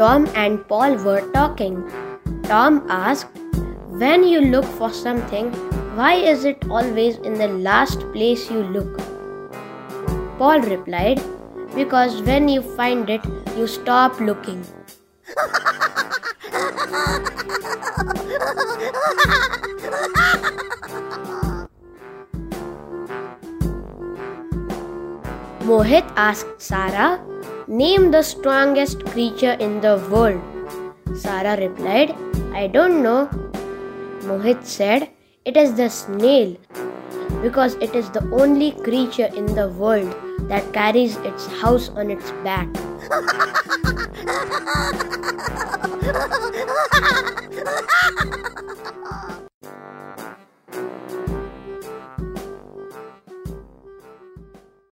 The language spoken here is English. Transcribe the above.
Tom and Paul were talking. Tom asked, When you look for something, why is it always in the last place you look? Paul replied, Because when you find it, you stop looking. Mohit asked Sarah, Name the strongest creature in the world. Sarah replied, I don't know. Mohit said, It is the snail because it is the only creature in the world that carries its house on its back.